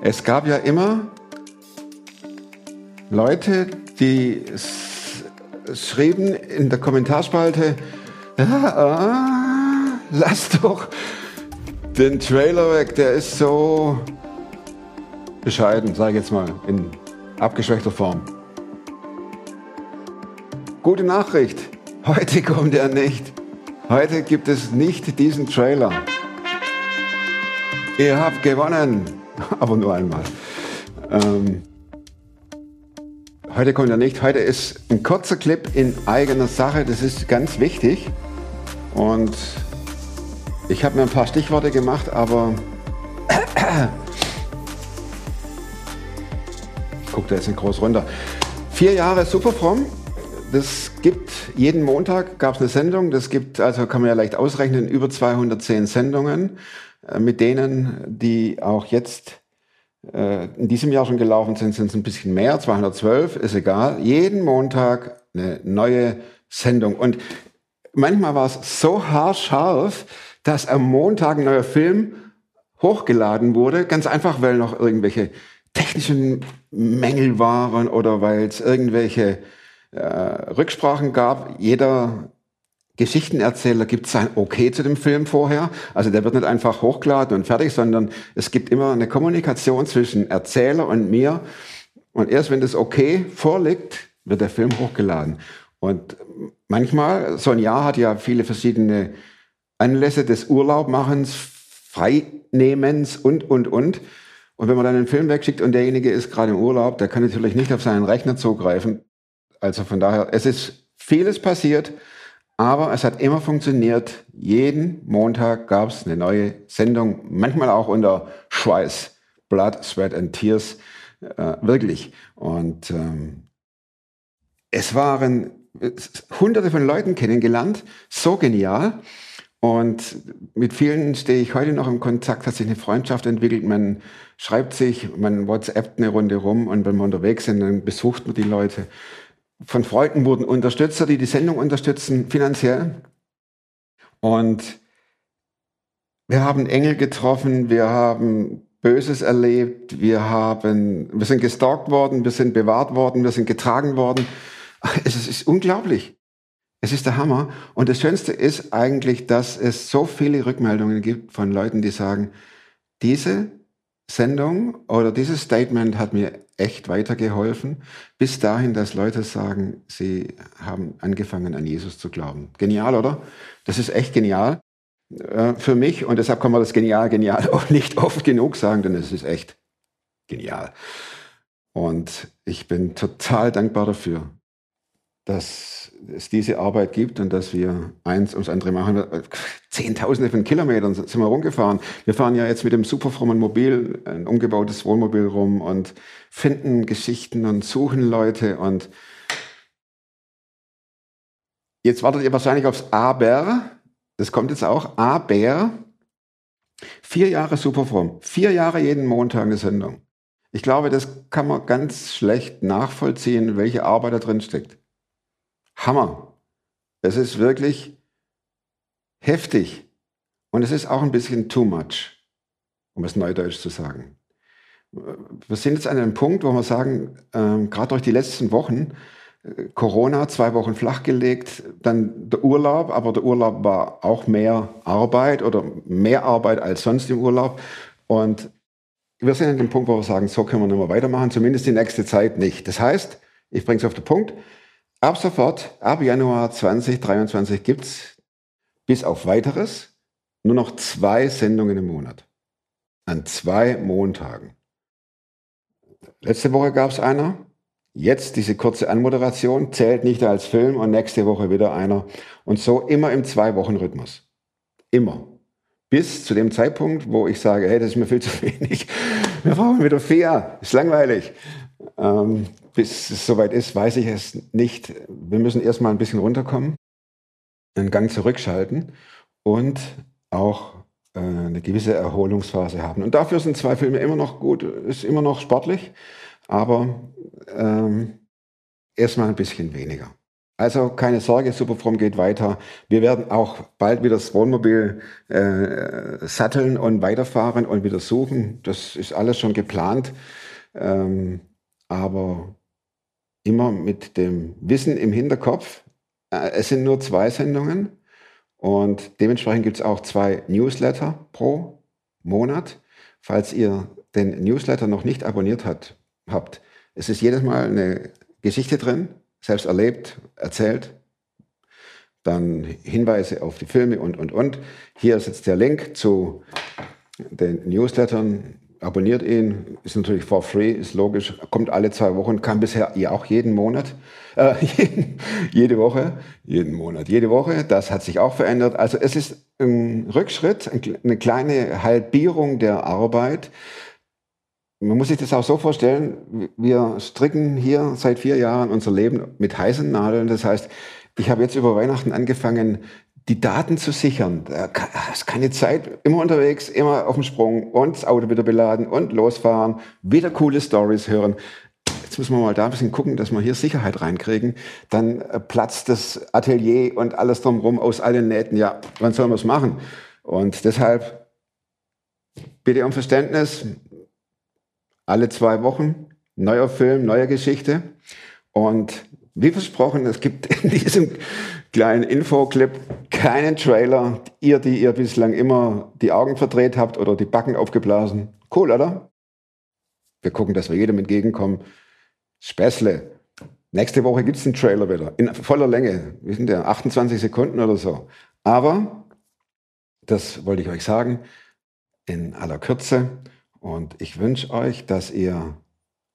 Es gab ja immer Leute, die schrieben in der Kommentarspalte, ah, ah, lass doch den Trailer weg, der ist so bescheiden, sage ich jetzt mal, in abgeschwächter Form. Gute Nachricht, heute kommt er nicht. Heute gibt es nicht diesen Trailer. Ihr habt gewonnen, aber nur einmal. Ähm, heute kommt er nicht. Heute ist ein kurzer Clip in eigener Sache. Das ist ganz wichtig. Und ich habe mir ein paar Stichworte gemacht, aber ich gucke da jetzt nicht groß runter. Vier Jahre Superfrom. Das gibt jeden Montag gab es eine Sendung. Das gibt, also kann man ja leicht ausrechnen, über 210 Sendungen, äh, mit denen, die auch jetzt äh, in diesem Jahr schon gelaufen sind, sind es ein bisschen mehr, 212, ist egal. Jeden Montag eine neue Sendung. Und manchmal war es so haarscharf, dass am Montag ein neuer Film hochgeladen wurde, ganz einfach, weil noch irgendwelche technischen Mängel waren oder weil es irgendwelche äh, Rücksprachen gab. Jeder Geschichtenerzähler gibt sein Okay zu dem Film vorher. Also der wird nicht einfach hochgeladen und fertig, sondern es gibt immer eine Kommunikation zwischen Erzähler und mir. Und erst wenn das Okay vorliegt, wird der Film hochgeladen. Und manchmal, so ein Jahr hat ja viele verschiedene Anlässe des Urlaubmachens, Freinehmens und, und, und. Und wenn man dann einen Film wegschickt und derjenige ist gerade im Urlaub, der kann natürlich nicht auf seinen Rechner zugreifen. Also von daher, es ist vieles passiert, aber es hat immer funktioniert. Jeden Montag gab es eine neue Sendung, manchmal auch unter Schweiß, Blood, Sweat and Tears, äh, wirklich. Und ähm, es waren hunderte von Leuten kennengelernt, so genial. Und mit vielen stehe ich heute noch im Kontakt, hat sich eine Freundschaft entwickelt. Man schreibt sich, man WhatsAppt eine Runde rum und wenn wir unterwegs sind, dann besucht man die Leute von Freunden wurden Unterstützer, die die Sendung unterstützen, finanziell. Und wir haben Engel getroffen, wir haben Böses erlebt, wir haben, wir sind gestalkt worden, wir sind bewahrt worden, wir sind getragen worden. Es ist unglaublich. Es ist der Hammer. Und das Schönste ist eigentlich, dass es so viele Rückmeldungen gibt von Leuten, die sagen, diese Sendung oder dieses Statement hat mir echt weitergeholfen, bis dahin, dass Leute sagen, sie haben angefangen an Jesus zu glauben. Genial, oder? Das ist echt genial äh, für mich und deshalb kann man das genial, genial auch nicht oft genug sagen, denn es ist echt genial. Und ich bin total dankbar dafür, dass es diese Arbeit gibt und dass wir eins ums andere machen. Zehntausende von Kilometern sind wir rumgefahren. Wir fahren ja jetzt mit dem superfrommen Mobil, ein umgebautes Wohnmobil rum und finden Geschichten und suchen Leute und jetzt wartet ihr wahrscheinlich aufs Aber. Das kommt jetzt auch. Aber vier Jahre superfromm. Vier Jahre jeden Montag eine Sendung. Ich glaube, das kann man ganz schlecht nachvollziehen, welche Arbeit da drin steckt. Hammer. Es ist wirklich heftig. Und es ist auch ein bisschen too much, um es neudeutsch zu sagen. Wir sind jetzt an einem Punkt, wo wir sagen, ähm, gerade durch die letzten Wochen, äh, Corona zwei Wochen flachgelegt, dann der Urlaub, aber der Urlaub war auch mehr Arbeit oder mehr Arbeit als sonst im Urlaub. Und wir sind an dem Punkt, wo wir sagen, so können wir nicht mehr weitermachen, zumindest die nächste Zeit nicht. Das heißt, ich bringe es auf den Punkt, Ab sofort, ab Januar 2023 gibt es bis auf weiteres nur noch zwei Sendungen im Monat. An zwei Montagen. Letzte Woche gab es einer. Jetzt diese kurze Anmoderation zählt nicht als Film und nächste Woche wieder einer. Und so immer im Zwei-Wochen-Rhythmus. Immer. Bis zu dem Zeitpunkt, wo ich sage, hey, das ist mir viel zu wenig. Wir brauchen wieder vier. Ist langweilig. Ähm, bis es soweit ist, weiß ich es nicht. Wir müssen erstmal ein bisschen runterkommen, einen Gang zurückschalten und auch äh, eine gewisse Erholungsphase haben. Und dafür sind zwei Filme immer noch gut, ist immer noch sportlich, aber ähm, erstmal ein bisschen weniger. Also keine Sorge, Superfrom geht weiter. Wir werden auch bald wieder das Wohnmobil äh, satteln und weiterfahren und wieder suchen. Das ist alles schon geplant. Ähm, aber immer mit dem Wissen im Hinterkopf, äh, es sind nur zwei Sendungen und dementsprechend gibt es auch zwei Newsletter pro Monat. Falls ihr den Newsletter noch nicht abonniert hat, habt, es ist jedes Mal eine Geschichte drin, selbst erlebt, erzählt. Dann Hinweise auf die Filme und, und, und. Hier ist jetzt der Link zu den Newslettern. Abonniert ihn, ist natürlich for free, ist logisch, kommt alle zwei Wochen, kam bisher ja auch jeden Monat, äh, jede Woche, jeden Monat, jede Woche. Das hat sich auch verändert. Also es ist ein Rückschritt, eine kleine Halbierung der Arbeit. Man muss sich das auch so vorstellen, wir stricken hier seit vier Jahren unser Leben mit heißen Nadeln. Das heißt, ich habe jetzt über Weihnachten angefangen, die Daten zu sichern. Da hast keine Zeit, immer unterwegs, immer auf dem Sprung und das Auto wieder beladen und losfahren, wieder coole Stories hören. Jetzt müssen wir mal da ein bisschen gucken, dass wir hier Sicherheit reinkriegen. Dann äh, platzt das Atelier und alles drumherum aus allen Nähten. Ja, wann sollen wir es machen? Und deshalb bitte um Verständnis alle zwei Wochen, neuer Film, neue Geschichte. Und wie versprochen, es gibt in diesem kleinen Infoclip keinen Trailer. Ihr, die ihr bislang immer die Augen verdreht habt oder die Backen aufgeblasen. Cool, oder? Wir gucken, dass wir jedem entgegenkommen. Späßle. Nächste Woche gibt es einen Trailer wieder. In voller Länge. Wie sind der? 28 Sekunden oder so. Aber, das wollte ich euch sagen, in aller Kürze. Und ich wünsche euch, dass ihr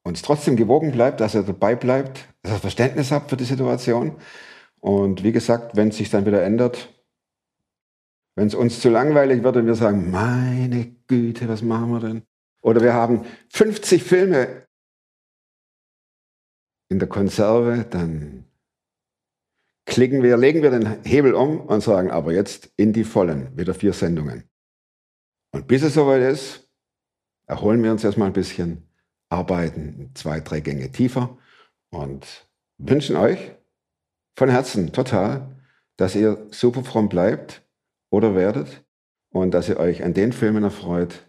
uns trotzdem gewogen bleibt, dass ihr dabei bleibt, dass ihr Verständnis habt für die Situation. Und wie gesagt, wenn es sich dann wieder ändert, wenn es uns zu langweilig wird und wir sagen, meine Güte, was machen wir denn? Oder wir haben 50 Filme in der Konserve, dann klicken wir, legen wir den Hebel um und sagen, aber jetzt in die vollen, wieder vier Sendungen. Und bis es soweit ist, erholen wir uns erstmal ein bisschen, arbeiten zwei, drei Gänge tiefer und wünschen euch von Herzen total, dass ihr super fromm bleibt oder werdet und dass ihr euch an den Filmen erfreut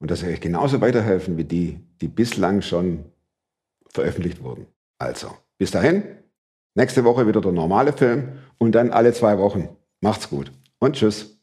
und dass sie euch genauso weiterhelfen wie die, die bislang schon veröffentlicht wurden. Also, bis dahin, nächste Woche wieder der normale Film und dann alle zwei Wochen. Macht's gut und tschüss.